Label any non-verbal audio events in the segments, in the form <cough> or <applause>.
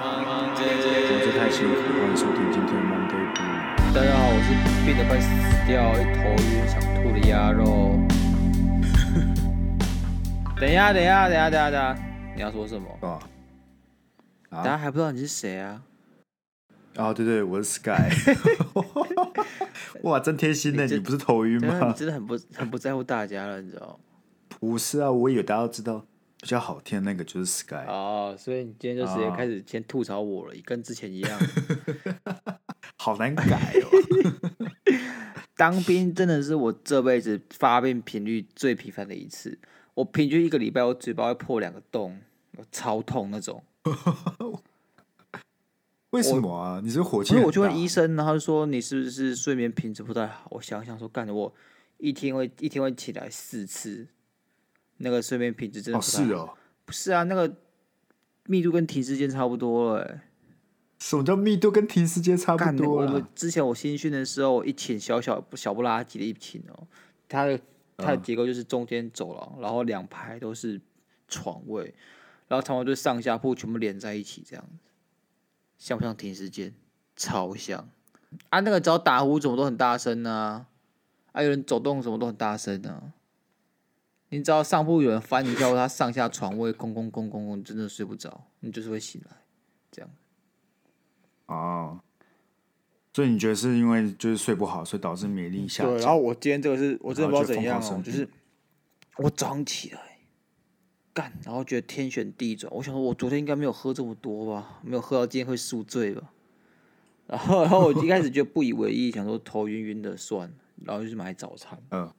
我是太辛苦，欢迎收听今天的 Monday Blue。大家好，我是病得快死掉、一头晕、想吐的鸭肉。<laughs> 等一下，等一下，等一下，等一下，等下，你要说什么？啊，大家还不知道你是谁啊？啊，对对，我是 Sky。哇，真贴心的，你不是头晕吗？你真的很不很不在乎大家了，你知道？不是啊，我以为大家都知道。比较好听的那个就是 Sky 哦，所以你今天就直接开始先吐槽我了，哦、跟之前一样，<laughs> 好难改哦。<laughs> 当兵真的是我这辈子发病频率最频繁的一次，我平均一个礼拜我嘴巴会破两个洞，超痛那种。<laughs> 为什么啊？你是火气？所以我就问医生，然后就说你是不是睡眠品质不太好？我想想说，干的我一天会一天会起来四次。那个睡眠品质真的。哦，是哦，不是啊，那个密度跟停尸间差不多了。哎，什么叫密度跟停尸间差不多？我之前我新训的时候，一寝小小小不拉几的一寝哦，它的它的结构就是中间走廊，嗯、然后两排都是床位，然后床位就上下铺全部连在一起这样子，像不像停尸间？超像啊！那个只要打呼怎么都很大声呢？啊，有人走动什么都很大声呢？你知道上铺有人翻一下，他上下床位空空空空空，真的睡不着，你就是会醒来，这样。哦，所以你觉得是因为就是睡不好，所以导致免疫力下降？对，然后我今天这个是我真的不知道怎样哦，就是我早上起来干，然后觉得天旋地转，我想说我昨天应该没有喝这么多吧，没有喝到今天会宿醉吧。然后，然后我一开始就不以为意，想说头晕晕的算，然后就去买早餐。嗯。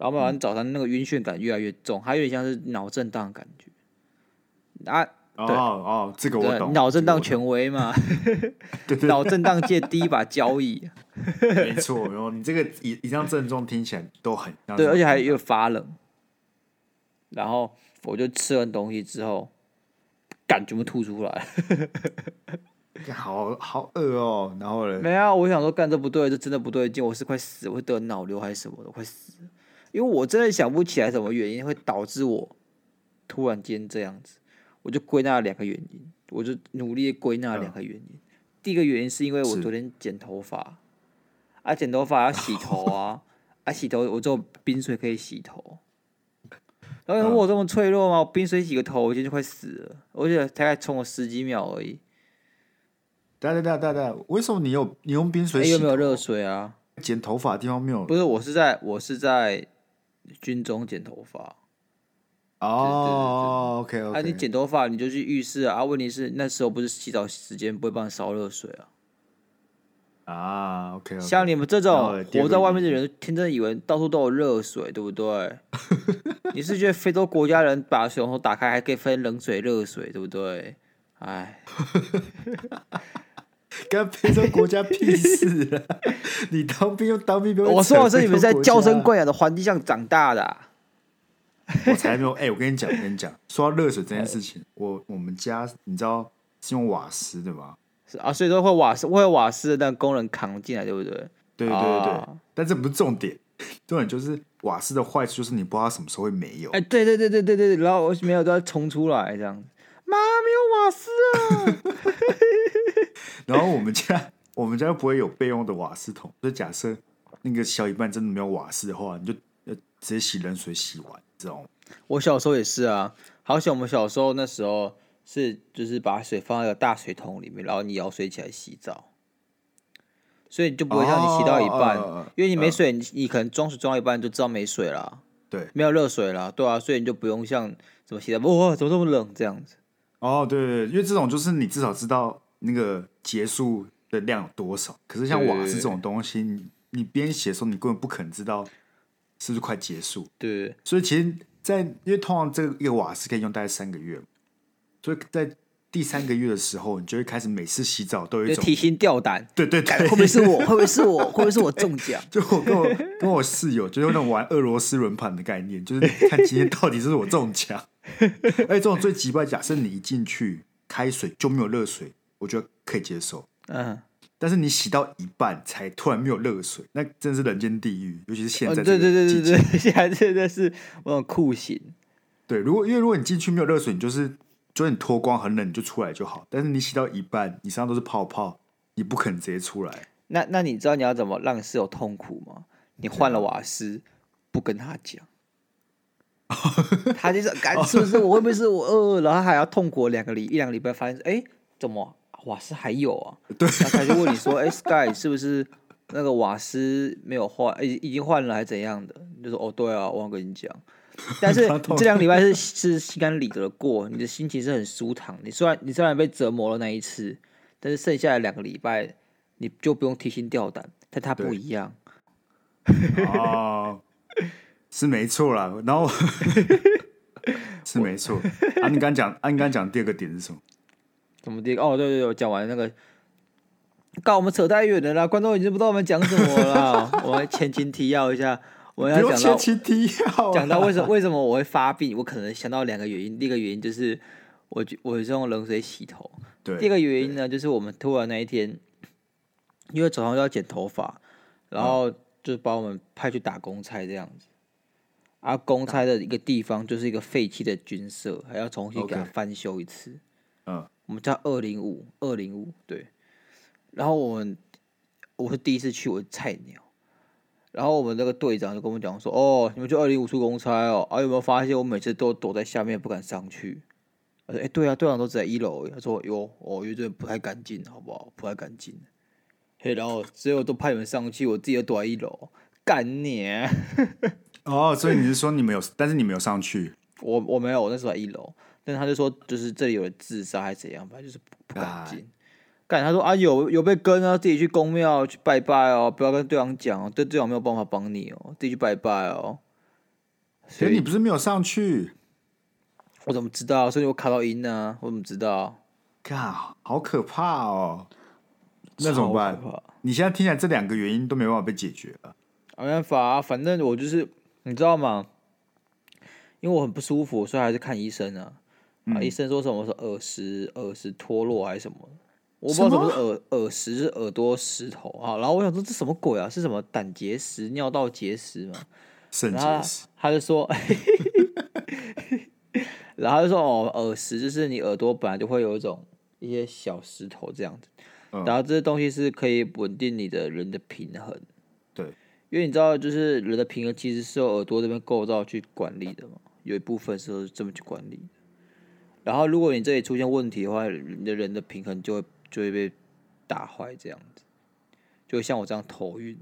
然后买完早餐，那个晕眩感越来越重，还有点像是脑震荡感觉。啊，哦哦，这个我懂。脑震荡权威嘛，<laughs> 对对，脑震荡界第一把交椅。没错，然后你这个以以上症状听起来都很对，而且还有发冷。然后我就吃完东西之后，感觉全部吐出来。<laughs> 好好饿哦，然后嘞？没啊，我想说干这不对，这真的不对劲，我是快死，我会得脑瘤还是什么的，快死。因为我真的想不起来什么原因会导致我突然间这样子，我就归纳了两个原因，我就努力归纳两个原因。嗯、第一个原因是因为我昨天剪头发，啊，剪头发要洗头啊，啊，洗头我只有冰水可以洗头。然后我这么脆弱吗？我冰水洗个头，我今天就快死了，而且大概冲了十几秒而已。对对对对对，为什么你有你用冰水洗？有没有热水啊？剪头发的地方没有？不是，我是在我是在。军中剪头发哦，OK OK。啊，你剪头发你就去浴室啊。问题是那时候不是洗澡时间，不会帮你烧热水啊。啊，OK。像你们这种活在外面的人，天真以为到处都有热水，对不对？<laughs> 你是觉得非洲国家人把水龙头打开还可以分冷水、热水，对不对？哎，<laughs> 跟非洲国家屁事啊！<laughs> 你当兵又当兵，我说的是你们在娇生惯养的环境下长大的、啊。<laughs> 我才没有哎、欸！我跟你讲，我跟你讲，说到热水这件事情，我我们家你知道是用瓦斯的吗？是啊，所以说会瓦斯会有瓦斯的那个工人扛进来，对不对？对对对但这不是重点，重点就是瓦斯的坏处就是你不知道什么时候会没有。哎，对对对对对对，然后我没有都要冲出来这样子，妈没有瓦斯啊！<laughs> 然后我们家。我们家又不会有备用的瓦斯桶，所以假设那个小一半真的没有瓦斯的话，你就要直接洗冷水洗完，知道吗？我小时候也是啊，好像我们小时候那时候是就是把水放在个大水桶里面，然后你舀水起来洗澡，所以你就不会像你洗到一半，哦、因为你没水，你、呃、你可能装水装到一半就知道没水了，对，没有热水了，对啊，所以你就不用像怎么洗的，哇，怎么这么冷这样子？哦，对对对，因为这种就是你至少知道那个结束。的量有多少？可是像瓦斯这种东西，你你边写的时候，你根本不可能知道是不是快结束。对，所以其实在，在因为通常这个一个瓦斯可以用大概三个月，所以在第三个月的时候，你就会开始每次洗澡都有一种提心吊胆。对对对，会不会是我？会不会是我？会不会是我中奖？<laughs> 就我跟我跟我室友，就是那种玩俄罗斯轮盘的概念，就是看今天到底是，是我中奖。<laughs> 而且这种最极端，假设你一进去开水就没有热水，我觉得可以接受。嗯，但是你洗到一半才突然没有热水，那真是人间地狱。尤其是现在，对对对对对，现在真的是那种酷刑。对，如果因为如果你进去没有热水，你就是就是你脱光很冷你就出来就好，但是你洗到一半，你身上都是泡泡，你不可能直接出来。那那你知道你要怎么让室友痛苦吗？你换了瓦斯，不跟他讲，<laughs> 他就是感是不是我会不会是我饿？”然后还要痛苦两个礼一两个礼拜，发现哎，怎么瓦斯还有啊？对，然后他就问你说：“哎，Sky 是不是那个瓦斯没有换？已已经换了还是怎样的？”你就说：“哦，对啊，我忘跟你讲。<laughs> ”但是这两个礼拜是是心甘理得的过，你的心情是很舒坦。你虽然你虽然被折磨了那一次，但是剩下的两个礼拜你就不用提心吊胆。但他不一样。<laughs> 哦，是没错啦。然后 <laughs> 是没错。啊，你刚讲啊，你刚讲第二个点是什么？什么第？哦，对对对，我讲完那个，告我们扯太远了啦，观众已经不知道我们讲什么了。<laughs> 我们前情提要一下。我要讲到讲到为什么为什么我会发病，我可能想到两个原因。第一个原因就是我我是用冷水洗头。对。第二个原因呢，就是我们突然那一天，因为早上要剪头发，然后就把我们派去打工差这样子。啊，公差的一个地方就是一个废弃的军舍，还要重新给它翻修一次。嗯。我们叫二零五二零五对。然后我们我是第一次去，我是菜鸟。然后我们那个队长就跟我们讲说：“哦，你们去二零五处公差哦，啊有没有发现我每次都躲在下面不敢上去？”他说：“哎，对啊，队长都在一楼。”他说：“哟，哦，有点不太干净，好不好？不太干净。”嘿，然后所以我都派你们上去，我自己都躲在一楼，干你！<laughs> 哦，所以你是说你没有，<laughs> 但是你没有上去？我我没有，我那时候在一楼，但是他就说就是这里有人自杀还是怎样，反正就是不，不干净。啊干，他说啊，有有被跟啊，自己去宫庙去拜拜哦，不要跟队长讲哦，对队长没有办法帮你哦，自己去拜拜哦。所以你不是没有上去？我怎么知道？所以我卡到音呢？我怎么知道？靠，好可怕哦！那怎么办？你现在听起来这两个原因都没办法被解决了。没办法啊，反正我就是你知道吗？因为我很不舒服，所以还是看医生啊。嗯、啊，医生说什么？说耳石、耳石脱落还是什么？我不知道什么是耳耳石，是耳朵石头啊。然后我想说这什么鬼啊？是什么胆结石、尿道结石吗？肾结石。他就说，<laughs> 然后就说哦，耳石就是你耳朵本来就会有一种一些小石头这样子，然后这些东西是可以稳定你的人的平衡。对，因为你知道，就是人的平衡其实是由耳朵这边构造去管理的嘛，有一部分是这么去管理。然后如果你这里出现问题的话，你的人的平衡就会。就会被打坏，这样子，就会像我这样头晕，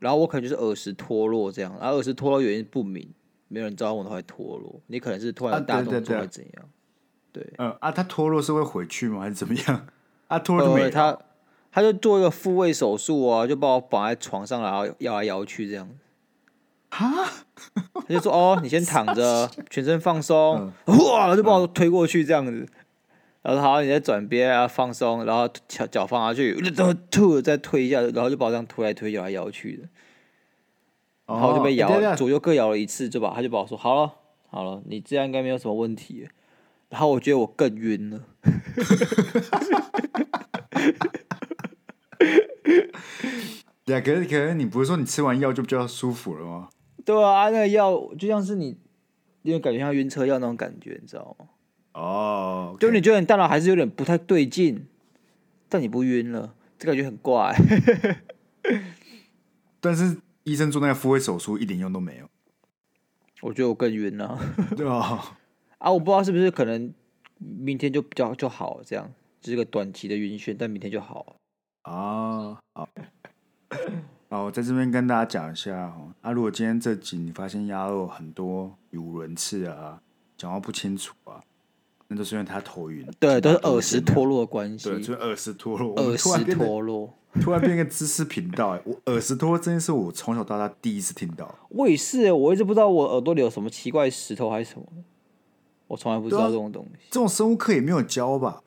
然后我可能就是耳石脱落这样，然后耳石脱落原因不明，没有人知道为什么会脱落，你可能是突然大动作会怎样？对，对，嗯啊，它脱落是会回去吗？还是怎么样？啊，脱落没有、呃、他，他就做一个复位手术啊，就把我绑在床上，然后摇来摇去这样子。哈，他就说：“哦，你先躺着，<laughs> 全身放松，哇、嗯，就把我推过去这样子。”然后好，你再转边啊，放松，然后脚脚放下去，然后吐，再推一下，然后就把我这样推来推，摇来摇去的，然后就被摇，哦、左右各摇了一次，就把他就把我说好了，好了，你这样应该没有什么问题。然后我觉得我更晕了。<laughs> 呀，可是可是你不是说你吃完药就比较舒服了吗？对啊，那个药就像是你，因为感觉像晕车药那种感觉，你知道吗？哦，oh, okay. 就你觉得你大脑还是有点不太对劲，但你不晕了，这感觉很怪。<laughs> 但是医生做那个复位手术一点用都没有，我觉得我更晕了。<laughs> 对啊，啊，我不知道是不是可能明天就比较就好了，这样就是个短期的晕眩，但明天就好了。啊，好，<laughs> 好，我在这边跟大家讲一下哦。啊，如果今天这集你发现鸭肉很多语无伦次啊，讲话不清楚啊。那都是因为他头晕，对，都是耳石脱落的关系。对，就是耳石脱落。耳石脱落，突然变 <laughs> 个知识频道。哎，我耳石脱落这件事，我从小到大第一次听到。我也是，我一直不知道我耳朵里有什么奇怪石头还是什么，我从来不知道这种东西。这种生物课也没有教吧？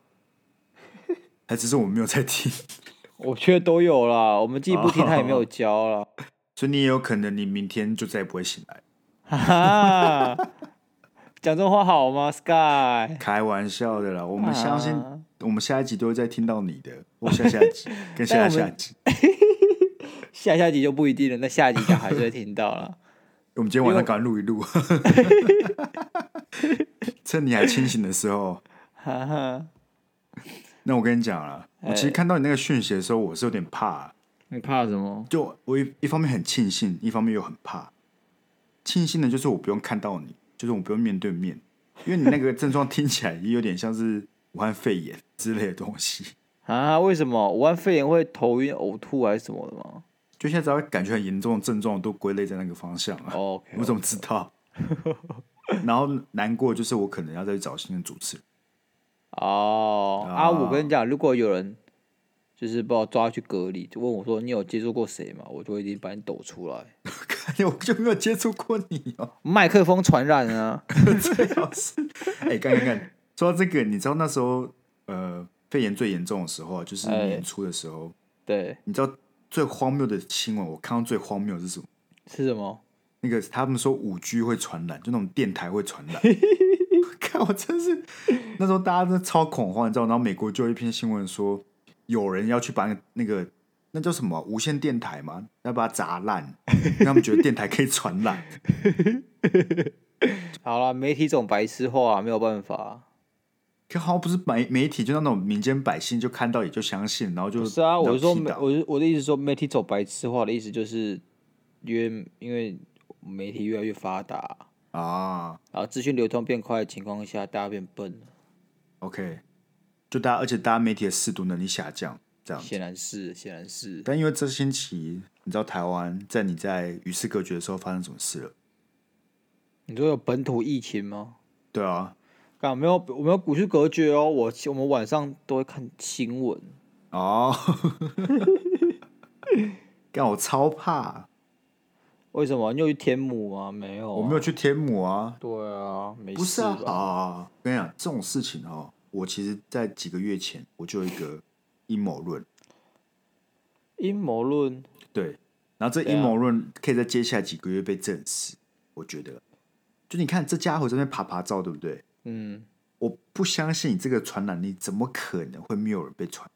<laughs> 还只是我们没有在听？我觉得都有啦，我们既不听，他也没有教啦。<laughs> 所以你也有可能，你明天就再也不会醒来。哈哈。讲这话好吗，Sky？开玩笑的啦，我们相信，我们下一集都会再听到你的。我下下集 <laughs> 跟下下集，<laughs> 下下集就不一定了。那下集讲还是会听到了。我们今天晚上赶快录一录，趁你还清醒的时候。哈哈。那我跟你讲了，我其实看到你那个讯息的时候，我是有点怕。你怕什么？就我一一方面很庆幸，一方面又很怕。庆幸的就是我不用看到你，就是我不用面对面，因为你那个症状听起来也有点像是武汉肺炎之类的东西啊？为什么武汉肺炎会头晕、呕吐还是什么的吗？就现在只要感觉很严重的症状都归类在那个方向啊。Oh, okay, okay. 我怎么知道？<laughs> 然后难过就是我可能要再去找新的主持人。哦、oh, 啊，啊！我跟你讲，如果有人就是把我抓去隔离，就问我说：“你有接触过谁吗？”我就一定把你抖出来。<laughs> 我就没有接触过你哦。麦克风传染啊！<laughs> 最好是。哎，看看看，说到这个，你知道那时候呃肺炎最严重的时候，就是年初的时候。对。你知道最荒谬的新闻？我看到最荒谬的是什么？是什么？那个他们说五 G 会传染，就那种电台会传染。<laughs> 看我真是那时候大家真的超恐慌，你知道？然后美国就有一篇新闻说，有人要去把那个那叫什么无线电台嘛，要把它砸烂，让他们觉得电台可以传染。<laughs> 好了，媒体这种白痴话没有办法。可好像不是媒媒体，就那种民间百姓就看到也就相信，然后就是啊，我说我我的意思说媒体走白痴化的意思就是，因为因为媒体越来越发达。啊，然后资讯流通变快的情况下，大家变笨了。OK，就大家，而且大家媒体的识读能力下降，这样显然是，显然是。但因为这星期，你知道台湾在你在与世隔绝的时候发生什么事了？你说有本土疫情吗？对啊，啊没有，我没有股市隔绝哦。我我们晚上都会看新闻哦。<laughs> 干我超怕。为什么？你有去天母吗？没有、啊，我没有去天母啊。对啊，没事。不是啊，啊，跟你讲，这种事情哦，我其实，在几个月前我就有一个阴谋论。阴谋论。对，然后这阴谋论可以在接下来几个月被证实。我觉得，就你看这家伙这边爬爬照，对不对？嗯。我不相信你这个传染力怎么可能会没有人被传？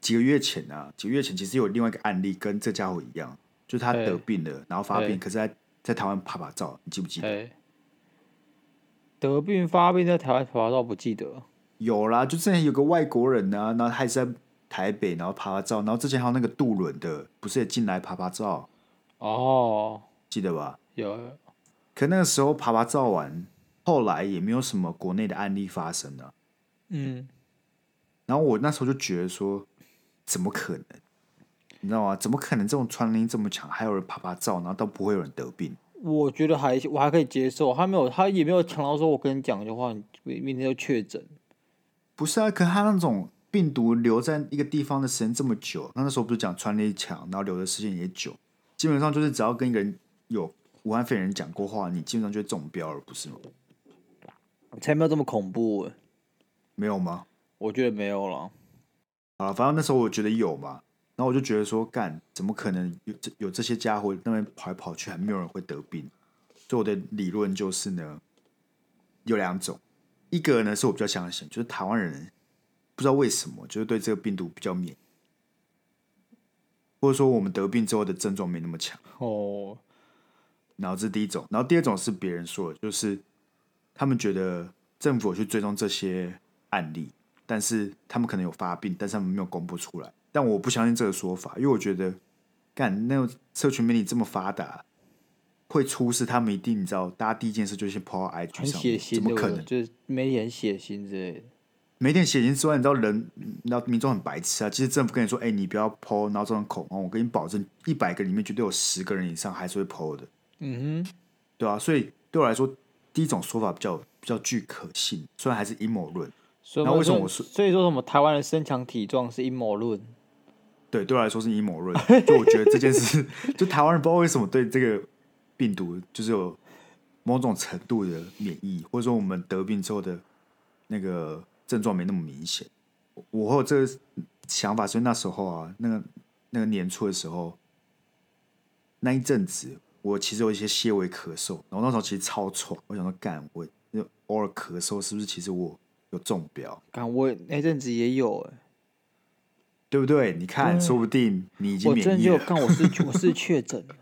几个月前啊，几个月前其实有另外一个案例跟这家伙一样。就是他得病了，然后发病，可是在在台湾拍拍照，你记不记得？得病发病在台湾拍拍照，不记得？有啦，就之前有个外国人呢、啊，然后他也是在台北，然后拍拍照，然后之前还有那个渡轮的，不是也进来拍拍照？哦，记得吧？有。可那个时候拍拍照完，后来也没有什么国内的案例发生了。嗯。然后我那时候就觉得说，怎么可能？你知道吗？怎么可能这种传染力这么强，还有人啪啪照，然后都不会有人得病？我觉得还我还可以接受，他没有，他也没有强到说，我跟你讲的话，你明天就确诊。不是啊，可他那种病毒留在一个地方的时间这么久，那那时候不是讲传染力强，然后留的时间也久，基本上就是只要跟一个人有武汉肺炎人讲过话，你基本上就会中标了，不是吗？才没有这么恐怖，没有吗？我觉得没有了。啊，反正那时候我觉得有嘛。然后我就觉得说，干怎么可能有这有这些家伙那边跑来跑去，还没有人会得病？所以我的理论就是呢，有两种，一个呢是我比较相信，就是台湾人不知道为什么就是对这个病毒比较免疫，或者说我们得病之后的症状没那么强哦。然后这是第一种，然后第二种是别人说的，就是他们觉得政府有去追踪这些案例，但是他们可能有发病，但是他们没有公布出来。但我不相信这个说法，因为我觉得，干那种社群媒体这么发达，会出事，他们一定你知道，大家第一件事就是先 po 到 IG 上面，怎么可能？就是媒体很血腥之类的。媒体血腥之外，你知道人，你知道民众很白痴啊。其实政府跟你说，哎、欸，你不要 po，然后这种恐慌，我跟你保证，一百个里面绝对有十个人以上还是会 po 的。嗯哼，对啊，所以对我来说，第一种说法比较比较具可信，虽然还是阴谋论。所以为什么我说？所以说什么台湾人身强体壮是阴谋论？对，对我来说是阴谋论。就我觉得这件事，就台湾人不知道为什么对这个病毒就是有某种程度的免疫，或者说我们得病之后的那个症状没那么明显。我有这个想法，所以那时候啊，那个那个年初的时候，那一阵子我其实有一些些微咳嗽，然后那时候其实超喘，我想说干，我偶尔咳嗽是不是其实我有中标？干，我那阵子也有哎。对不对？你看，说不定你已经免疫了。我真的就看我是我是确诊了，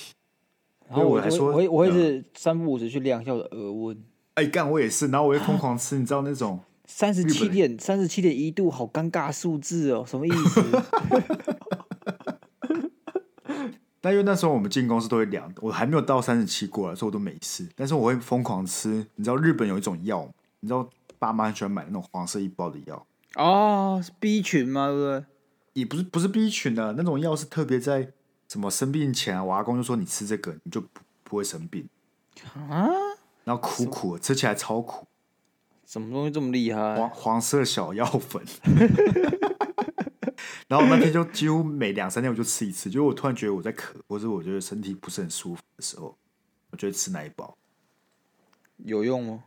<laughs> 然后我还说，我我会是三不五时去量一下我的额温。哎，干我也是，然后我会疯狂吃，你知道那种 <laughs> 三十七点三十七点一度，好尴尬数字哦，什么意思？<laughs> 但因为那时候我们进公司都会量，我还没有到三十七过来，所以我都没事。但是我会疯狂吃，你知道日本有一种药，你知道爸妈很喜欢买那种黄色一包的药哦，是 B 群吗？对不对？也不是，不是 B 群的那种药，是特别在什么生病前啊，我阿公就说你吃这个，你就不不会生病啊。然后苦苦，吃起来超苦。什么东西这么厉害？黄黄色小药粉。<laughs> 然后那天就几乎每两三天我就吃一次，就我突然觉得我在咳，或者我觉得身体不是很舒服的时候，我就会吃那一包。有用吗？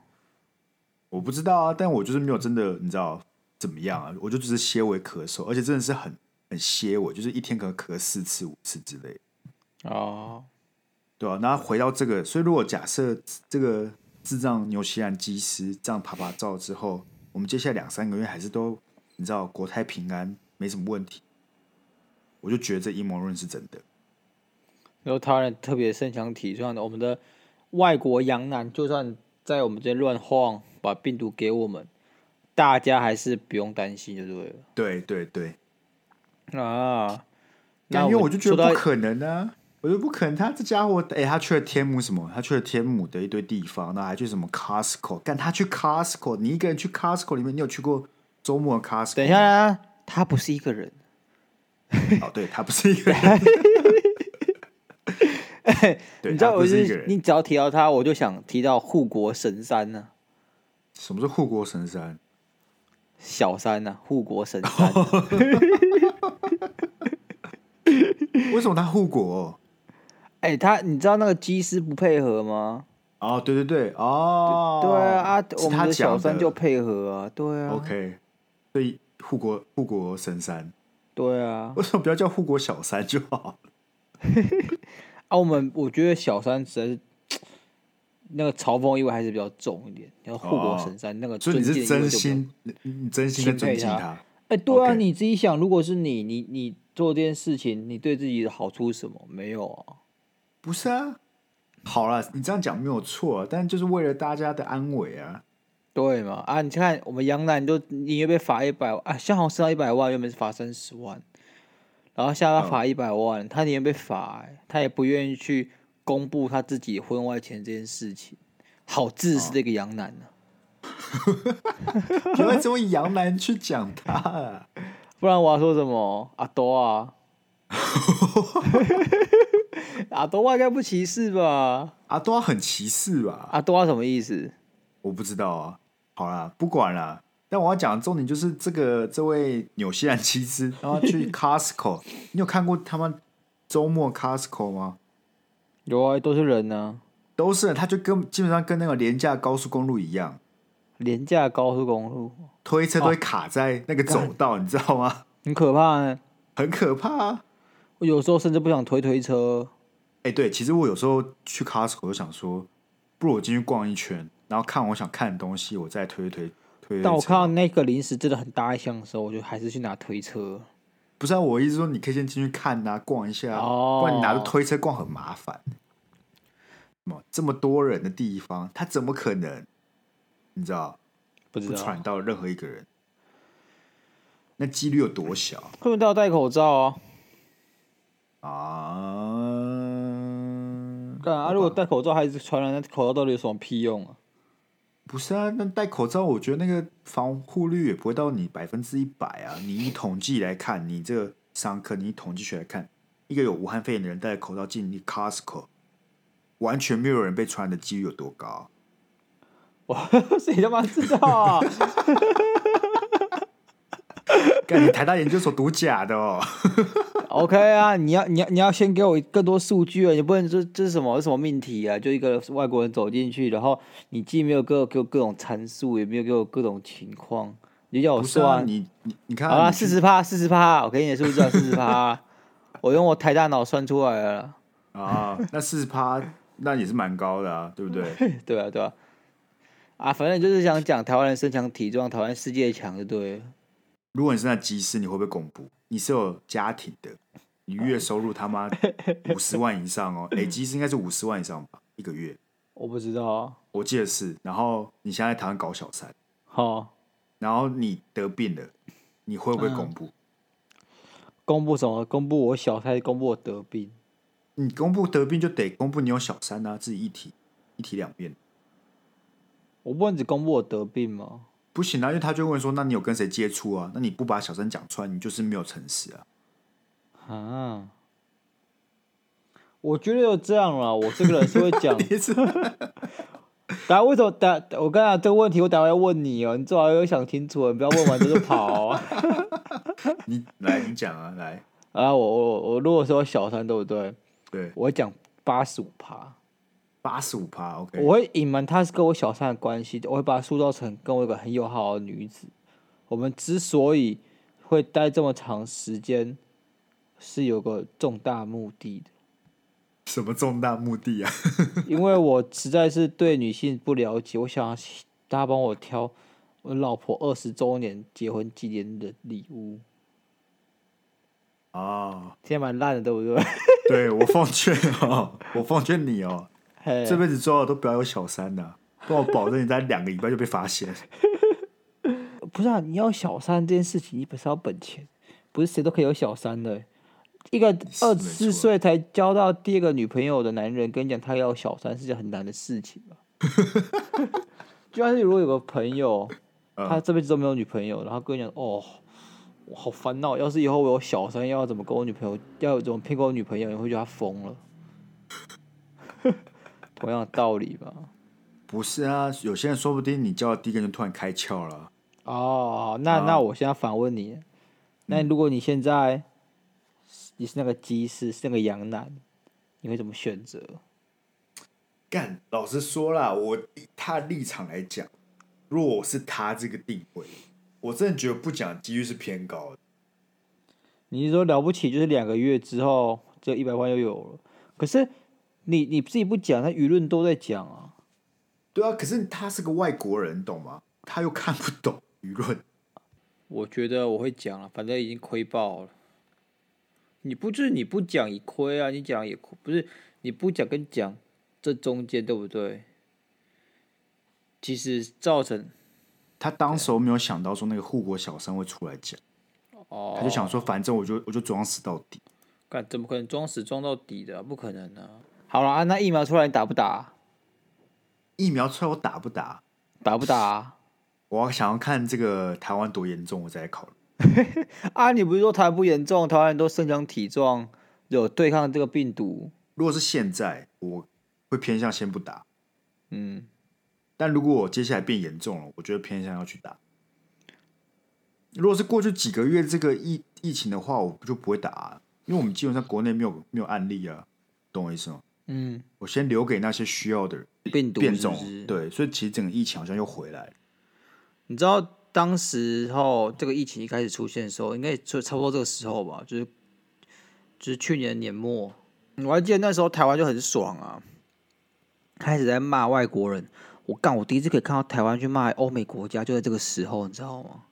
我不知道啊，但我就是没有真的，你知道怎么样啊？我就只是些微咳嗽，而且真的是很很些微，就是一天可能咳四次五次之类。哦，对啊，然后回到这个，所以如果假设这个智障牛西兰机师这样爬爬照之后，我们接下来两三个月还是都你知道国泰平安。没什么问题，我就觉得这阴谋论是真的。然后他人特别身强体壮的，我们的外国洋男就算在我们这边乱晃，把病毒给我们，大家还是不用担心，就对了。对对对。啊，那因为我就觉得不可能啊，我觉得不可能。他这家伙，哎，他去了天母什么？他去了天母的一堆地方，那还去什么 Costco？干他去 Costco？你一个人去 Costco 里面，你有去过周末 Costco？等一下啊。他不是一个人，哦，对，他不是一个人。<laughs> 你知道我是你只要提到他，我就想提到护国神山呢、啊。什么是护国神山？小三呢、啊？护国神山。<laughs> 为什么他护国？哎、欸，他你知道那个机师不配合吗？哦，对对对，哦，对啊，我们的小三就配合啊，对啊，OK，所以。护国护国神山，对啊，为什么不要叫护国小三就好？<laughs> 啊，我们我觉得小三实在是那个嘲讽意味还是比较重一点。要护国神山、哦、那个，所以你是真心，你真心的尊敬他。哎、欸，对啊.你自己想，如果是你，你你做这件事情，你对自己的好处是什么？没有啊？不是啊。好了，你这样讲没有错，但就是为了大家的安危啊。对嘛啊！你看我们杨楠都你又被罚一百万啊，幸好是到一百万，原本是罚三十万，然后现在罚一百万，嗯、他宁愿被罚，他也不愿意去公布他自己婚外情这件事情，好自私的一个杨楠呢。<laughs> 你为什么杨楠去讲他啊？不然我要说什么？阿多啊，<laughs> 阿多应该不歧视吧？阿多很歧视吧？阿多什么意思？我不知道啊。好啦，不管了。但我要讲的重点就是这个这位纽西兰妻子，然后去 <laughs> Costco，你有看过他们周末 Costco 吗？有啊，都是人呢、啊，都是人。他就跟基本上跟那个廉价高速公路一样，廉价高速公路推车都会卡在那个走道，哦、你知道吗？<laughs> 很可怕呢，很可怕啊！我有时候甚至不想推推车。哎、欸，对，其实我有时候去 Costco 就想说，不如我进去逛一圈。然后看我想看的东西，我再推推推。但我看到那个零食真的很大一箱的时候，我就还是去拿推车。不是啊，我意思说你可以先进去看啊，逛一下，哦、不然你拿着推车逛很麻烦。这么多人的地方，他怎么可能？你知道？不知道传到任何一个人，那几率有多小？会不会都要戴口罩啊？啊！干啊！如果戴口罩还是传染，那口罩到底有什么屁用啊？不是啊，那戴口罩，我觉得那个防护率也不会到你百分之一百啊。你以统计来看，你这个上课，你以统计学来看，一个有武汉肺炎的人戴口罩进你 Costco，完全没有人被传染的几率有多高？哇，<laughs> 谁他妈知道啊？<laughs> 干你台大研究所读假的哦。<laughs> OK 啊，你要你要你要先给我更多数据啊，你不能说这是什么是什么命题啊？就一个外国人走进去，然后你既没有给我给我各种参数，也没有给我各种情况，你就叫我算、啊、你你你看啊，四十趴四十趴，我给你的数字四十趴，<laughs> 我用我台大脑算出来了啊，那四十趴那也是蛮高的啊，对不对？对啊对啊，啊，反正就是想讲台湾人身强体壮，台湾世界强，就对。如果你是那机师，你会不会公布？你是有家庭的，你月收入他妈 <laughs> 五十万以上哦。哎，机师应该是五十万以上吧，一个月。我不知道啊。我记得是。然后你现在在台湾搞小三，好，然后你得病了，你会不会公布？嗯、公布什么？公布我小三，公布我得病？你公布得病就得公布你有小三啊，自己一体一体两面。我不能只公布我得病吗？不行啊，因为他就问说，那你有跟谁接触啊？那你不把小三讲出来，你就是没有诚实啊。啊。我觉得有这样了，我这个人是会讲。<laughs> 等下为什么？我刚才这个问题，我等下要问你哦。你最好有想清楚，你不要问完就跑。<laughs> 你来，你讲啊，来。啊，我我我如果说小三，对不对？对。我会讲八十五趴。八十五趴，OK。我会隐瞒他是跟我小三的关系，我会把他塑造成跟我一个很友好的女子。我们之所以会待这么长时间，是有个重大目的的。什么重大目的啊？因为我实在是对女性不了解，我想大家帮我挑我老婆二十周年结婚纪念的礼物。哦，现在蛮烂的，对不对？<laughs> 对，我奉劝哦，我奉劝你哦，这辈子最好都不要有小三的，<laughs> 不然我保证你在两个礼拜就被发现。<laughs> 不是啊，你要小三这件事情，你本身要本钱，不是谁都可以有小三的。一个二十四岁才交到第二个女朋友的男人，跟你讲他要小三是件很难的事情吧？<laughs> 就像是如果有个朋友，他这辈子都没有女朋友，然后跟你讲哦，我好烦恼，要是以后我有小三，要怎么跟我女朋友，要怎么骗过我女朋友，你会觉得他疯了。同样的道理吧？不是啊，有些人说不定你交的第一个就突然开窍了。哦，那那我现在反问你，那如果你现在？你是那个鸡是，是那个羊男，你会怎么选择？干，老实说啦，我以他的立场来讲，如果我是他这个定位，我真的觉得不讲几率是偏高的。你是说了不起，就是两个月之后，这一百万又有了？可是你你自己不讲，他舆论都在讲啊。对啊，可是他是个外国人，懂吗？他又看不懂 <laughs> 舆论。我觉得我会讲了，反正已经亏爆了。你不就是你不讲也亏啊？你讲也亏，不是你不讲跟讲这中间对不对？其实造成他当时没有想到说那个护国小生会出来讲，哦，他就想说反正我就我就装死到底。干怎么可能装死装到底的啊？不可能啊！好了啊，那疫苗出来你打不打？疫苗出来我打不打？打不打？我想要看这个台湾多严重，我再来考虑。<laughs> 啊！你不是说台湾不严重，台湾人都身强体壮，有对抗这个病毒。如果是现在，我会偏向先不打。嗯，但如果我接下来变严重了，我觉得偏向要去打。如果是过去几个月这个疫疫情的话，我就不会打啊，因为我们基本上国内没有没有案例啊，懂我意思吗？嗯，我先留给那些需要的人。病毒变种，对，所以其实整个疫情好像又回来了。你知道？当时候这个疫情一开始出现的时候，应该就差不多这个时候吧，就是就是去年年末，我还记得那时候台湾就很爽啊，开始在骂外国人。我干，我第一次可以看到台湾去骂欧美国家，就在这个时候，你知道吗？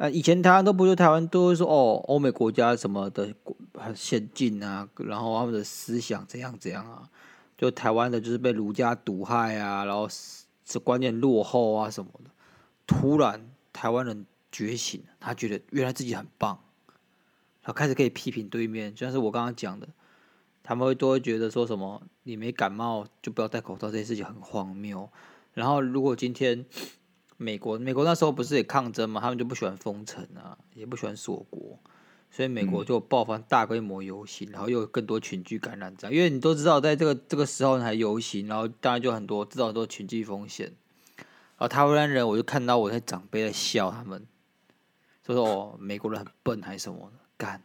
啊，以前台湾都不是台湾都会说哦，欧美国家什么的很先进啊，然后他们的思想怎样怎样啊，就台湾的就是被儒家毒害啊，然后是观念落后啊什么的。突然，台湾人觉醒，他觉得原来自己很棒，他开始可以批评对面，就像是我刚刚讲的，他们会都会觉得说什么你没感冒就不要戴口罩这件事情很荒谬。然后如果今天美国美国那时候不是也抗争嘛，他们就不喜欢封城啊，也不喜欢锁国，所以美国就爆发大规模游行，然后又有更多群聚感染这样，因为你都知道在这个这个时候还游行，然后当然就很多知道很多群聚风险。然后台湾人，我就看到我在长辈在笑他们，就说哦，美国人很笨还是什么的，干。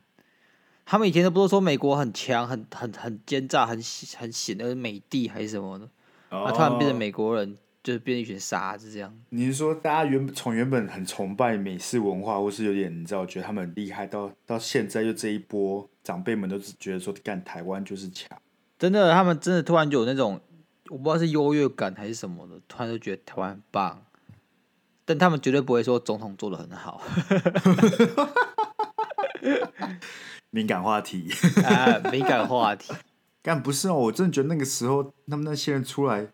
他们以前都不是说美国很强、很很很奸诈、很很险的美帝还是什么的，啊，突然变成美国人，就是变成一群傻子这样。你是说大家原从原本很崇拜美式文化，或是有点你知道觉得他们很厉害，到到现在就这一波长辈们都是觉得说干台湾就是强，真的，他们真的突然就有那种。我不知道是优越感还是什么的，突然就觉得台湾很棒，但他们绝对不会说总统做的很好。<laughs> 敏感话题啊，敏感话题。<laughs> 但不是哦，我真的觉得那个时候他们那些人出来，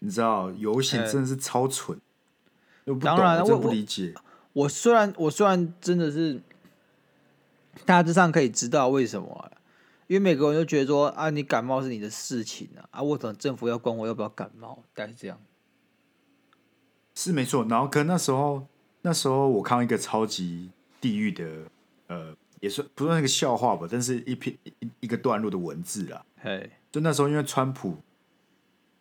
你知道游行真的是超蠢，又、欸、不懂，当然我真不理解。我，我虽然我虽然真的是大致上可以知道为什么、啊，因为每个人都觉得说啊，你感冒是你的事情啊，啊，为什么政府要管我要不要感冒？大概是这样，是没错。然后可那时候那时候我看到一个超级地狱的呃。也算不算那个笑话吧，但是一篇一一个段落的文字啦。嘿，就那时候因为川普，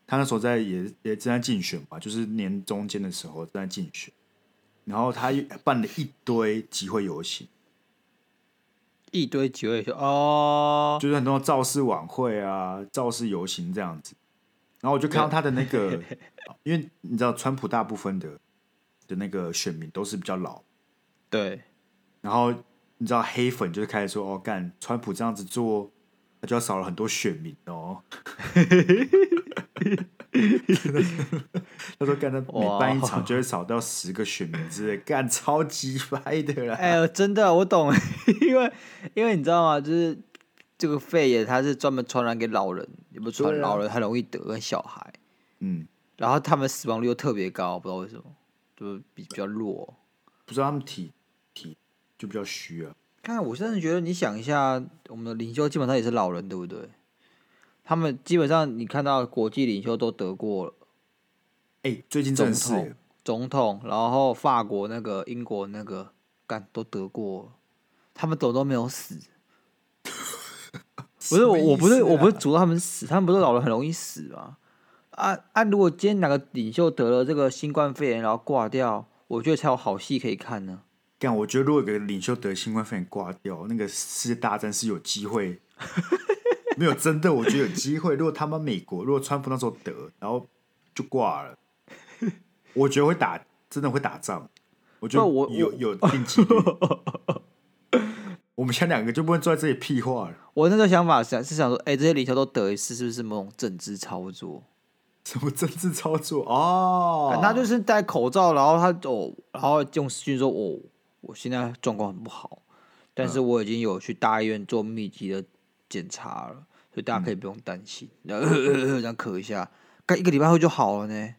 他那时候在也也正在竞选吧，就是年中间的时候正在竞选，然后他办了一堆集会游行，一堆集会游行哦，就是很多造势晚会啊、造势游行这样子。然后我就看到他的那个，<laughs> 因为你知道川普大部分的的那个选民都是比较老，对，然后。你知道黑粉就是开始说哦，干川普这样子做，他就要少了很多选民哦。<laughs> 他说干他每办一场就会少掉十个选民之类，干超级歪的啦。哎呦，真的我懂，<laughs> 因为因为你知道吗？就是这个肺炎它是专门传染给老人，也不传老人很容易得，跟小孩。嗯，然后他们死亡率又特别高，不知道为什么，就比比较弱，不知道他们体体。就比较虚啊！看，我真的觉得，你想一下，我们的领袖基本上也是老人，对不对？他们基本上，你看到国际领袖都得过了。哎、欸，最近总统、总统，然后法国那个、英国那个，干都得过，他们都都没有死。<laughs> 不是我，我不是，我不是诅咒他们死，他们不是老了很容易死吗？啊啊！如果今天哪个领袖得了这个新冠肺炎，然后挂掉，我觉得才有好戏可以看呢。但我觉得，如果有个领袖得新冠肺炎挂掉，那个世界大战是有机会。<laughs> 没有真的，我觉得有机会。如果他们美国，如果川普那时候得，然后就挂了，我觉得会打，真的会打仗。我觉得我有有定几率。我们现在两个就不能坐在这里屁话了。我那个想法是是想说，哎、欸，这些领袖都得一次，是不是某种政治操作？什么政治操作？哦，他就是戴口罩，然后他哦，然后用视讯说哦。我现在状况很不好，但是我已经有去大医院做密集的检查了，所以大家可以不用担心。然后这样咳一下，干一个礼拜后就好了呢。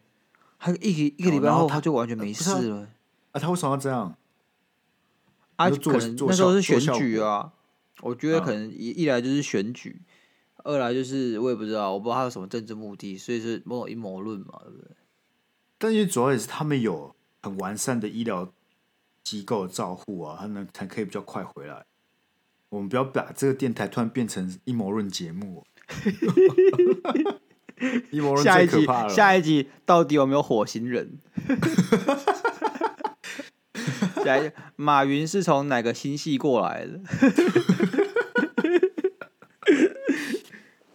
他一个一个礼拜后他就完全没事了。啊，他为什么要这样？啊，可能那时候是选举啊。我觉得可能一一来就是选举，二来就是我也不知道，我不知道他有什么政治目的，所以是某种阴谋论嘛，对不对？但是主要也是他们有很完善的医疗。机构的照护啊，他们才可以比较快回来。我们不要把这个电台突然变成阴谋论节目。<laughs> 阴谋论最可怕了。下一集，下一集到底有没有火星人？<laughs> 来，马云是从哪个星系过来的？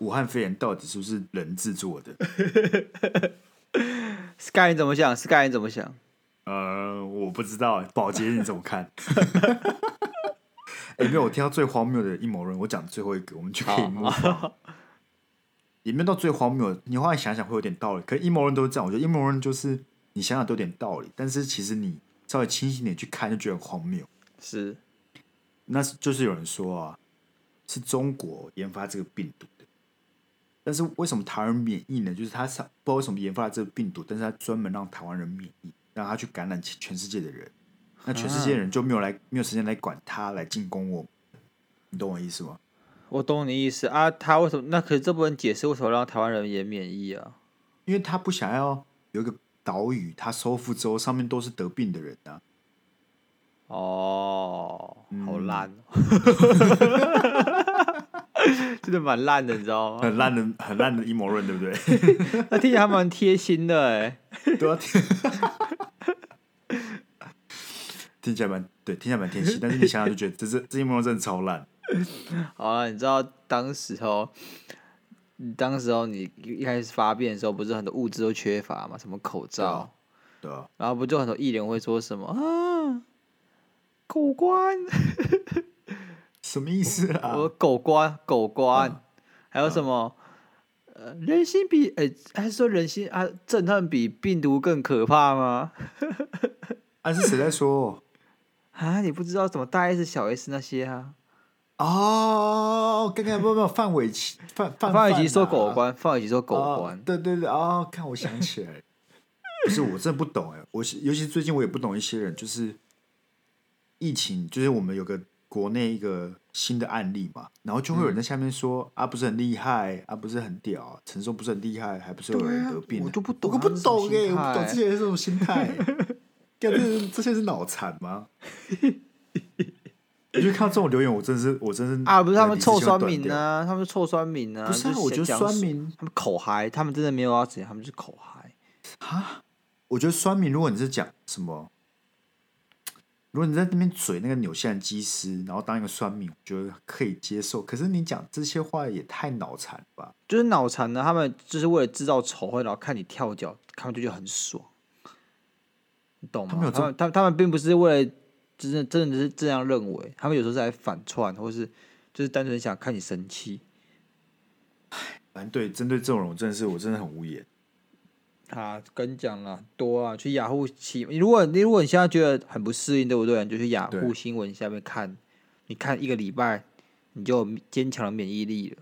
武汉肺炎到底是不是人制作的？Sky 你怎么想？Sky 你怎么想？呃，我不知道，保洁你怎么看？哎、欸，没有，我听到最荒谬的阴谋论，我讲最后一个，我们就可以摸。也没有到最荒谬的，你后来想想会有点道理。可是阴谋论都是这样，我觉得阴谋论就是你想想都有点道理，但是其实你稍微清醒点去看，就觉得很荒谬。是，那是就是有人说啊，是中国研发这个病毒的，但是为什么台湾人免疫呢？就是他不知道为什么研发了这个病毒，但是他专门让台湾人免疫。让他去感染全世界的人，那全世界人就没有来，没有时间来管他，来进攻我。你懂我意思吗？我懂你意思啊。他为什么？那可是这部分解释为什么让台湾人也免疫啊？因为他不想要有一个岛屿，他收复之后上面都是得病的人啊。哦，好烂，<laughs> 真的蛮烂的，你知道吗？很烂的，很烂的阴谋论，对不对？<laughs> 那听起来还蛮贴心的哎。对啊，听起来蛮对，听起来蛮贴心，<laughs> 但是你想想就觉得这是这阴谋论真的超烂。好了，你知道当时候，当时候你一开始发病的时候，不是很多物资都缺乏嘛？什么口罩，对啊，然后不就很多艺人会说什么啊？狗官，<laughs> 什么意思啊？我狗官，狗官，嗯、还有什么？嗯人心比哎、欸，还是说人心啊？震撼比病毒更可怕吗？<laughs> 啊，是谁在说？啊，你不知道什么大 S、小 S 那些啊？哦，刚刚不不范玮琪范范范玮琪说狗官，范玮琪说狗官，对对对，哦，看我想起来，不是我真的不懂哎，我尤其最近我也不懂一些人，就是疫情，就是我们有个国内一个新的案例嘛，然后就会有人在下面说、嗯、啊，不是很厉害啊，不是很屌，承受不是很厉害，还不是有人得病，我就不懂，我不懂哎，我不懂这些人是什么心态，<laughs> 这这些是脑残吗？<laughs> 我就看到这种留言，我真是，我真是啊！不是他们臭酸民呢？他们臭酸民呢？不是，我觉得酸民他们口嗨，他们真的没有要怎样，他们是口嗨啊！我觉得酸民，如果你是讲什么，如果你在那边嘴那个纽西兰机师，然后当一个酸民，我觉得可以接受。可是你讲这些话也太脑残了吧？就是脑残呢，他们就是为了制造仇恨，然后看你跳脚，他们就觉得很爽，你懂吗？他们他们他，他们并不是为了。真的真的是这样认为，他们有时候是来反串，或是就是单纯想看你生气。反正对针对这种人，我真的是我真的很无言。啊，跟你讲了多啊，去雅虎奇，如果你如果你现在觉得很不适应，对不对？你就去雅虎新闻下面看，你看一个礼拜，你就有坚强的免疫力了，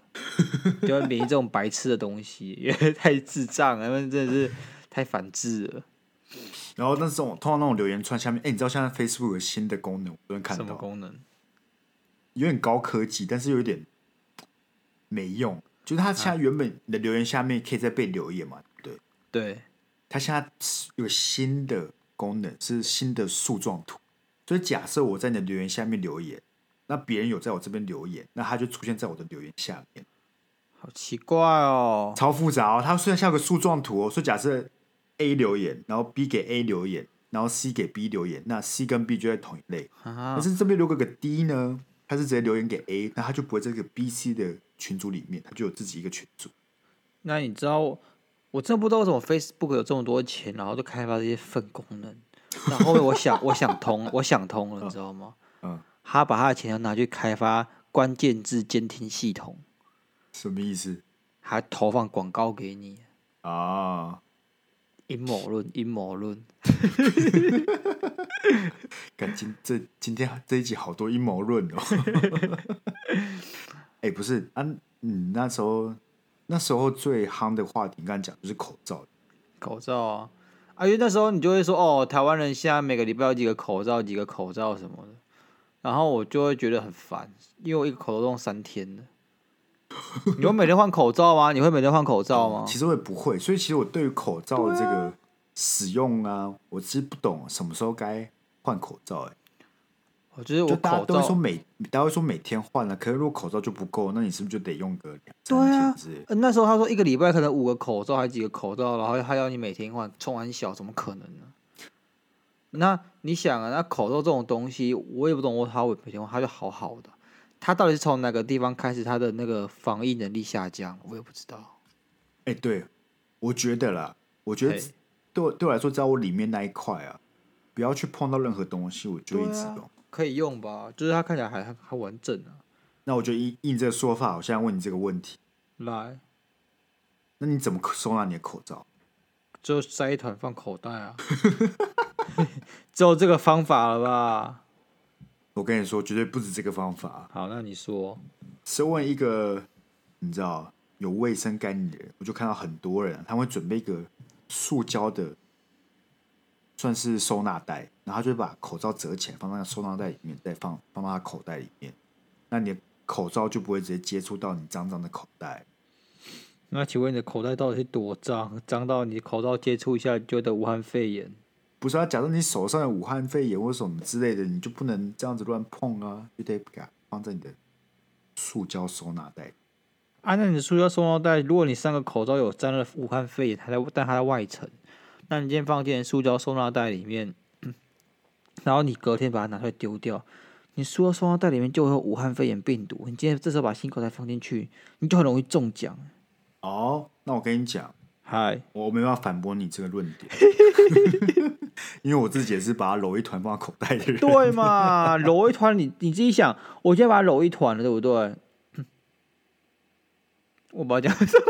就要免疫这种白痴的东西，因为太智障了，因为真的是太反智了。然后那种通常那种留言串下面，哎，你知道现在 Facebook 有新的功能，我昨天看到。什么功能？有点高科技，但是有点没用。就是它现在原本你的留言下面可以再被留言嘛？对对。它现在有新的功能，是新的树状图。所以假设我在你的留言下面留言，那别人有在我这边留言，那他就出现在我的留言下面。好奇怪哦，超复杂哦。它虽然像个树状图哦，所以假设。A 留言，然后 B 给 A 留言，然后 C 给 B 留言，那 C 跟 B 就在同一类。但是这边如果个 D 呢，他是直接留言给 A，那他就不会在这个 B、C 的群组里面，他就有自己一个群组。那你知道，我真的不知道为什么 Facebook 有这么多钱，然后就开发这些粪功能。然后我想，我想通，我想通了，你知道吗？<laughs> 嗯。他把他的钱拿去开发关键字监听系统。什么意思？还投放广告给你啊？阴谋论，阴谋论。感情这今天这一集好多阴谋论哦。<laughs> 哎，不是啊，嗯，那时候那时候最夯的话题，你刚才讲就是口罩。口罩啊，啊，因为那时候你就会说，哦，台湾人现在每个礼拜有几个口罩，几个口罩什么的，然后我就会觉得很烦，因为我一个口罩都用三天的。<laughs> 你会每天换口罩吗？你会每天换口罩吗？其实我也不会，所以其实我对于口罩的这个使用啊，啊我其实不懂什么时候该换口罩、欸。哎，我觉得我大家都会说每，大家会说每天换了、啊，可是如果口罩就不够，那你是不是就得用个两三天那时候他说一个礼拜可能五个口罩，还几个口罩，然后还要你每天换，冲完小，怎么可能呢？那你想啊，那口罩这种东西，我也不懂，我他会每天换，他就好好的。他到底是从哪个地方开始他的那个防疫能力下降？我也不知道。哎、欸，对，我觉得啦，我觉得对我对我来说，只要我里面那一块啊，不要去碰到任何东西，我就一直用。啊、可以用吧？就是它看起来还还完整啊。那我就应应这个说法，我现在问你这个问题。来，那你怎么收纳你的口罩？就塞一团放口袋啊。<laughs> 只有这个方法了吧？我跟你说，绝对不止这个方法。好，那你说，身为一个你知道有卫生概念的人，我就看到很多人，他会准备一个塑胶的，算是收纳袋，然后就把口罩折起来，放在收纳袋里面，再放放到他口袋里面。那你的口罩就不会直接接触到你脏脏的口袋。那请问你的口袋到底是多脏？脏到你口罩接触一下就得武汉肺炎？不是啊，假如你手上有武汉肺炎或什么之类的，你就不能这样子乱碰啊，就得把它放在你的塑胶收纳袋。啊，那你的塑胶收纳袋，如果你三个口罩有沾了武汉肺炎，还在但它在外层，那你今天放进塑胶收纳袋里面，<clears throat> 然后你隔天把它拿出来丢掉，你塑胶收纳袋里面就会有武汉肺炎病毒。你今天这时候把新口袋放进去，你就很容易中奖。哦，那我跟你讲，嗨，我没办法反驳你这个论点。<laughs> 因为我自己也是把它揉一团放在口袋的人，对嘛？揉一团，你你自己想，我今天把它揉一团了，对不对？我不知道讲什么，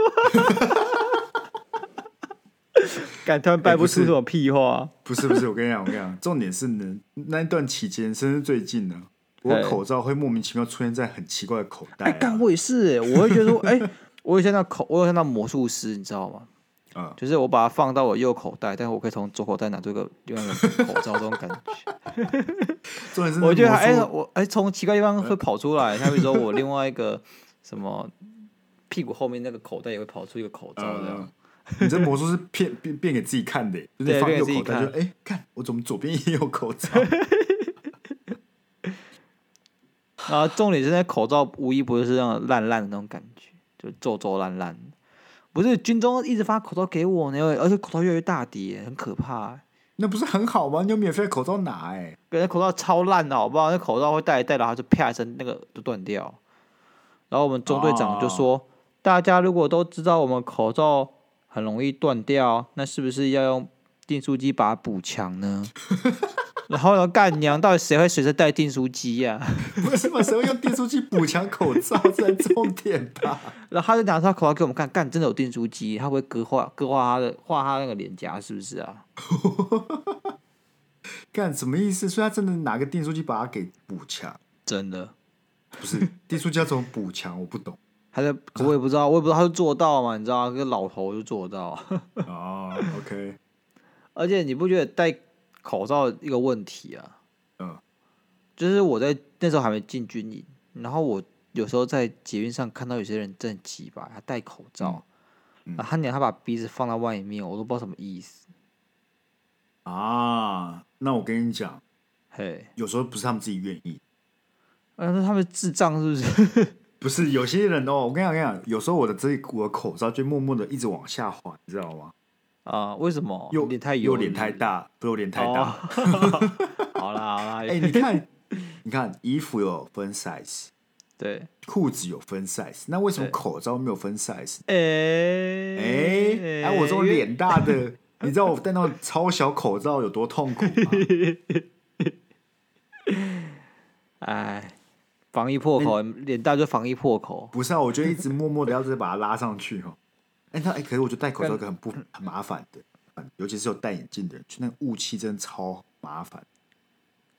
感突然掰不出什么屁话。不是不是，我跟你讲，我跟你讲，重点是呢，那一段期间，甚至最近呢，我口罩会莫名其妙出现在很奇怪的口袋、啊。哎，干我也是，我会觉得说，哎，我有像那口，我有像那魔术师，你知道吗？嗯，就是我把它放到我右口袋，但是我可以从左口袋拿出一个另外一个口罩，这种感觉。我觉得哎、欸，我哎从奇怪地方会跑出来，他会说我另外一个什么屁股后面那个口袋也会跑出一个口罩这样。嗯、你这魔术是变变变给自己看的，就是放右口袋就哎、欸，看我怎么左边也有口罩。<laughs> 啊重点是那口罩无一不是那种烂烂的那种感觉，就皱皱烂烂。不是军中一直发口罩给我呢，而且口罩越来越大叠，很可怕。那不是很好吗？你有免费口罩拿哎，别人口罩超烂的，好不好？那口罩会戴一戴，然后就啪一声，那个就断掉。然后我们中队长就说：“哦、大家如果都知道我们口罩很容易断掉，那是不是要用订书机把它补强呢？” <laughs> 然后呢，干娘，到底谁会随身带订书机呀？<laughs> 不是嘛？谁会用订书机补强口罩？这是重点吧？<laughs> 然后他就拿出他口罩给我们看，干，真的有订书机，他会割画割画他的画他那个脸颊，是不是啊？<laughs> 干什么意思？所以他真的拿个订书机把它给补强？真的？不是订书机要怎么补强？我不懂。他在，我也不知道，我也不知道他就做到嘛？你知道，个老头就做到。哦，OK。而且你不觉得戴？口罩一个问题啊，嗯，就是我在那时候还没进军营，然后我有时候在捷运上看到有些人正奇吧，他戴口罩，他娘他把鼻子放在外面，我都不知道什么意思。啊。那我跟你讲，嘿，有时候不是他们自己愿意，嗯、啊，那他们智障是不是？<laughs> 不是，有些人哦，我跟你讲，我跟你讲，有时候我的这我的口罩就默默的一直往下滑，你知道吗？啊？为什么？又脸太油，又脸太大，不是脸太大。好啦好啦，哎、欸，你看，你看，衣服有分 size，对，裤子有分 size，那为什么口罩没有分 size？哎哎，哎，我这种脸大的，你知道我戴那种超小口罩有多痛苦吗？<laughs> 哎，防疫破口，脸、欸、大就防疫破口。不是啊，我就一直默默的要是把它拉上去哦。哎，那哎，可是我觉得戴口罩一个很不很麻烦的，尤其是有戴眼镜的人，就那个雾气真的超麻烦。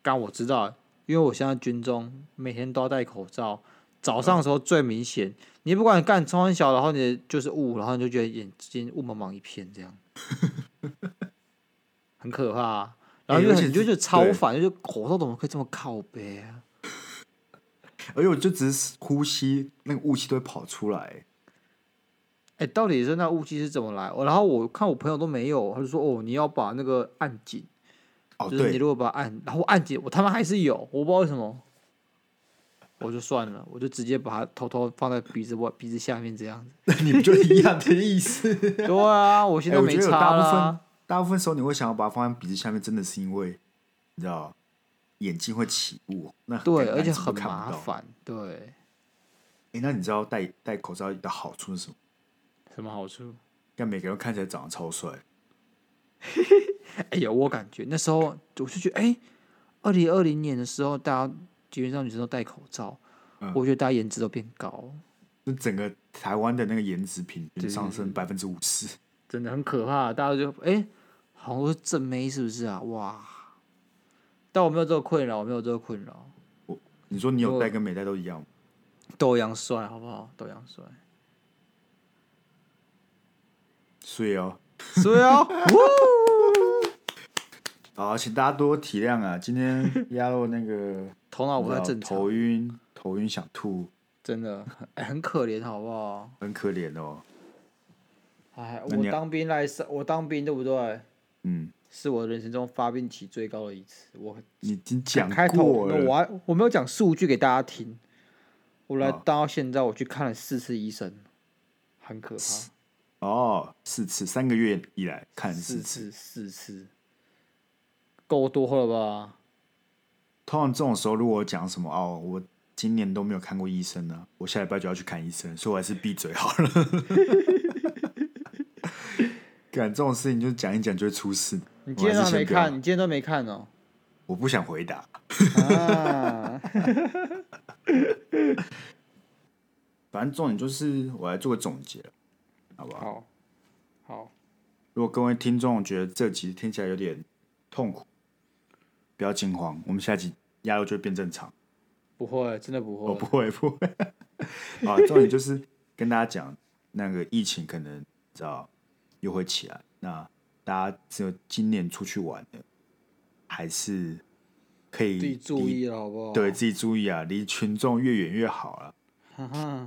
刚我知道，因为我现在军中每天都要戴口罩，早上的时候最明显。嗯、你不管干超小，然后你就是雾，然后你就觉得眼睛雾蒙蒙一片，这样很可怕、啊。然后就很、欸、就觉得超烦，就口罩怎么可以这么靠背啊？<laughs> 而且我就只是呼吸，那个雾气都会跑出来。哎、欸，到底是那雾气是怎么来？然后我看我朋友都没有，他就说：“哦，你要把那个按紧，哦、就是你如果把它按，然后按紧，我他妈还是有，我不知道为什么，我就算了，我就直接把它偷偷放在鼻子外鼻子下面这样子。那你不就一样的意思？<laughs> 对啊，我现在没差、啊欸、大部分大部分时候你会想要把它放在鼻子下面，真的是因为你知道眼睛会起雾，那对，而且很麻烦。对，哎、欸，那你知道戴戴口罩的好处是什么？什么好处？让每个人看起来长得超帅。<laughs> 哎呀，我感觉那时候我就觉得，哎、欸，二零二零年的时候，大家基本上女生都戴口罩，嗯、我觉得大家颜值都变高。那整个台湾的那个颜值平均上升百分之五十，真的很可怕。大家就哎、欸，好像都是正妹，是不是啊？哇！但我没有这个困扰，我没有这个困扰。我，你说你有戴跟没戴都一样，都一样帅，好不好？都一样帅。水哦，睡哦，<laughs> 好，请大家多体谅啊！今天鸭肉那个 <laughs> 头脑不太正常，头晕，头晕想吐，真的，哎、欸，很可怜，好不好？很可怜哦。哎，我当兵来，我当兵对不对？嗯，是我人生中发病期最高的一次。我已经讲开头，我还我没有讲数据给大家听。我来当到现在，我去看了四次医生，很可怕。哦，四次，三个月以来看四次，四次，够多了吧？通常这种时候，如果我讲什么哦，我今年都没有看过医生呢，我下礼拜就要去看医生，所以我还是闭嘴好了。<laughs> 干这种事情就讲一讲就会出事。你今天都没看，你今天都没看哦。我不想回答。啊、<laughs> 反正重点就是我来做个总结。好不好？好，好。如果各位听众觉得这集听起来有点痛苦，不要惊慌，我们下集压力就会变正常。不会，真的不会，哦，不会，不会。<laughs> 啊，重点就是跟大家讲，那个疫情可能知道又会起来，那大家只有今年出去玩的，还是可以自己注意了，好不好？对自己注意啊，离群众越远越好了。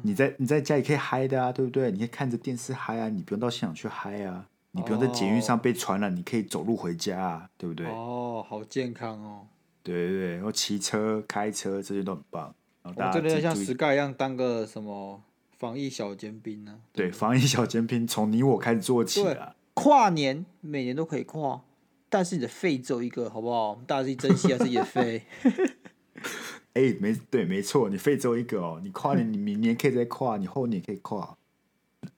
你在你在家里可以嗨的啊，对不对？你可以看着电视嗨啊，你不用到现场去嗨啊，你不用在捷运上被传染，你可以走路回家啊，对不对？哦，好健康哦。对对对，然后骑车、开车这些都很棒。然后大家真的像 Sky 一样当个什么防疫小尖兵呢？对，防疫小尖兵从你我开始做起啊。跨年每年都可以跨，但是你的肺只有一个，好不好？大家自己珍惜下自己的肺。<laughs> 哎、欸，没对，没错，你肺只有一个哦。你跨年，你明年可以再跨，你后年可以跨。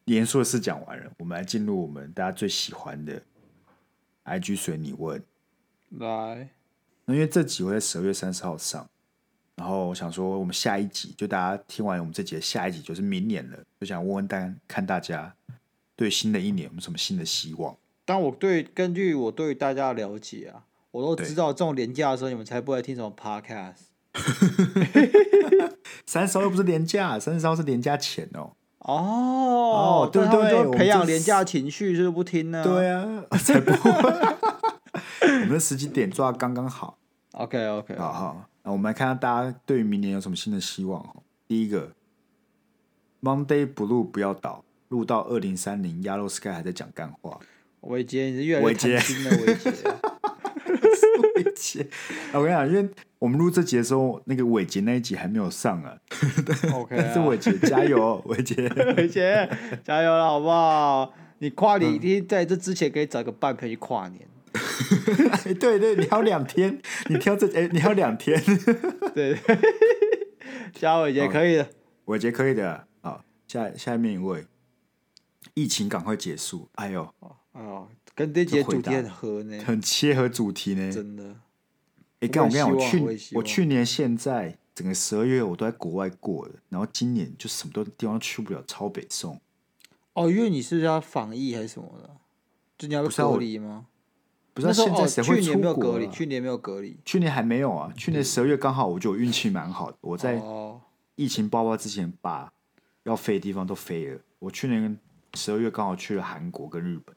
严肃的事讲完了，我们来进入我们大家最喜欢的 IG 随你问。来，那因为这集会在十二月三十号上，然后我想说，我们下一集就大家听完我们这集的下一集就是明年了，就想问问大家，看大家对新的一年有没有什么新的希望？但我对根据我对大家的了解啊，我都知道这种连假的时候，你们才不会听什么 Podcast。<laughs> 三十号又不是廉价，三十号是廉价钱哦。哦哦，对不对？就培养廉价情绪，就是不听呢？对啊，<laughs> 才不会。我们的时机点抓刚刚好。OK OK，好好。那我们来看看大家对于明年有什么新的希望。第一个，Monday Blue 不要倒，录到二零三零，Yellow Sky 还在讲干话。伟杰，你是越来越贪心了，伟杰。<laughs> 伟杰，我跟你讲，因为。我们录这集的时候，那个伟杰那一集还没有上啊。OK，但是伟杰加油，<laughs> 伟杰，伟杰加油了，好不好？你跨年一定在这之前可以找个伴可以跨年。<laughs> 对对，你还有两天，你挑这哎，你还有两天。对，加伟杰可以的，伟杰可以的。好，下下面一位，疫情赶快结束。哎呦，哎呦，跟这集主题很合呢，很切合主题呢，真的。哎，刚我跟你讲，我去我去年现在整个十二月我都在国外过的，然后今年就什么都地方都去不了，超北宋。哦，因为你是要防疫还是什么的？就你要隔离吗？不是，现在谁会出国？去年没有隔离，去年还没有啊。去年十二月刚好，我就运气蛮好的，我在疫情爆发之前把要飞的地方都飞了。我去年十二月刚好去了韩国跟日本。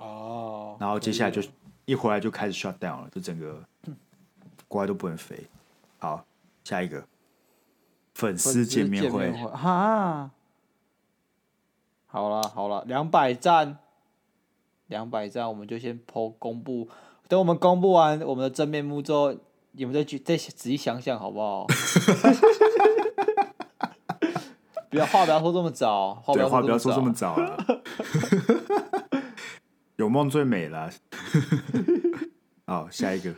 哦。然后接下来就一回来就开始 shut down 了，就整个。国外都不能飞。好，下一个粉丝见面会哈。好了好了，两百赞，两百赞，我们就先 po 公布。等我们公布完我们的真面目之后，你们再去再仔细想想好不好？<laughs> 不要话不要说这么早，话对话不要说这么早了。<laughs> 有梦最美了。好，下一个。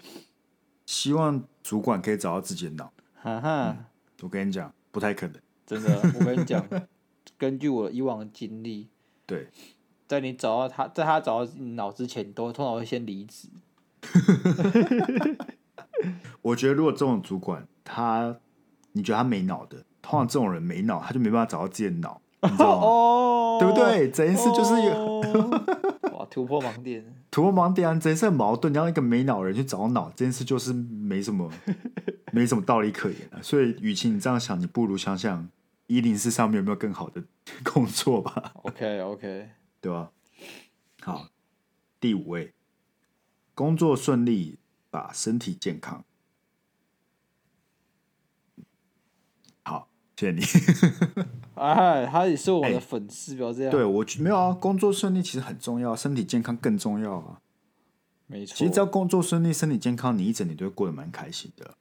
希望主管可以找到自己的脑。哈哈、嗯，我跟你讲，不太可能。真的，我跟你讲，<laughs> 根据我以往的经历，对，在你找到他，在他找到你脑之前，都通常会先离职。<laughs> 我觉得，如果这种主管，他你觉得他没脑的，通常这种人没脑，他就没办法找到自己的脑，你知道吗？<laughs> 哦，对不对？整件事就是有。<laughs> 哦突破盲点，突破盲点啊！真是很矛盾。你要一个没脑人去找脑，这件事就是没什么，<laughs> 没什么道理可言啊。所以，与其你这样想，你不如想想一零四上面有没有更好的工作吧。OK，OK，okay, okay. 对吧？好，第五位，工作顺利，把身体健康。谢谢你。<laughs> 哎，他也是我的粉丝，不要这样。对我没有啊，工作顺利其实很重要，身体健康更重要啊。没错，其实只要工作顺利、身体健康，你一整年都会过得蛮开心的。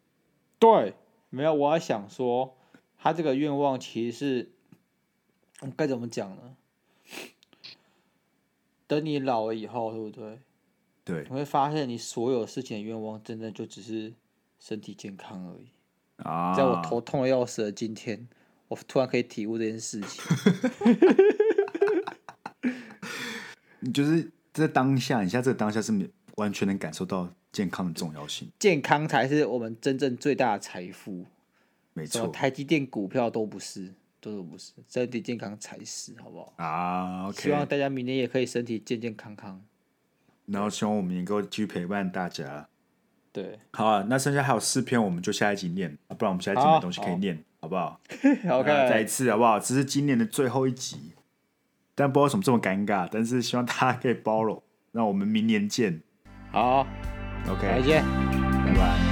对，没有，我还想说，他这个愿望其实是该怎么讲呢？等你老了以后，对不对？对，你会发现你所有事情的愿望，真的就只是身体健康而已。啊！在我头痛的要死的今天，我突然可以体悟这件事情。你 <laughs> 就是在当下，你现在这个当下是完全能感受到健康的重要性。健康才是我们真正最大的财富。没错，台积电股票都不是，都不是，身体健康才是，好不好？啊。希望大家明年也可以身体健健康康。然后希望我们能够继续陪伴大家。对，好啊，那剩下还有四篇，我们就下一集念，不然我们下一集没东西可以念，好，好不好？<laughs> 好，OK，再一次好不好？这是今年的最后一集，但不知道为什么这么尴尬，但是希望大家可以包容。那我们明年见。好，OK，再见，拜拜。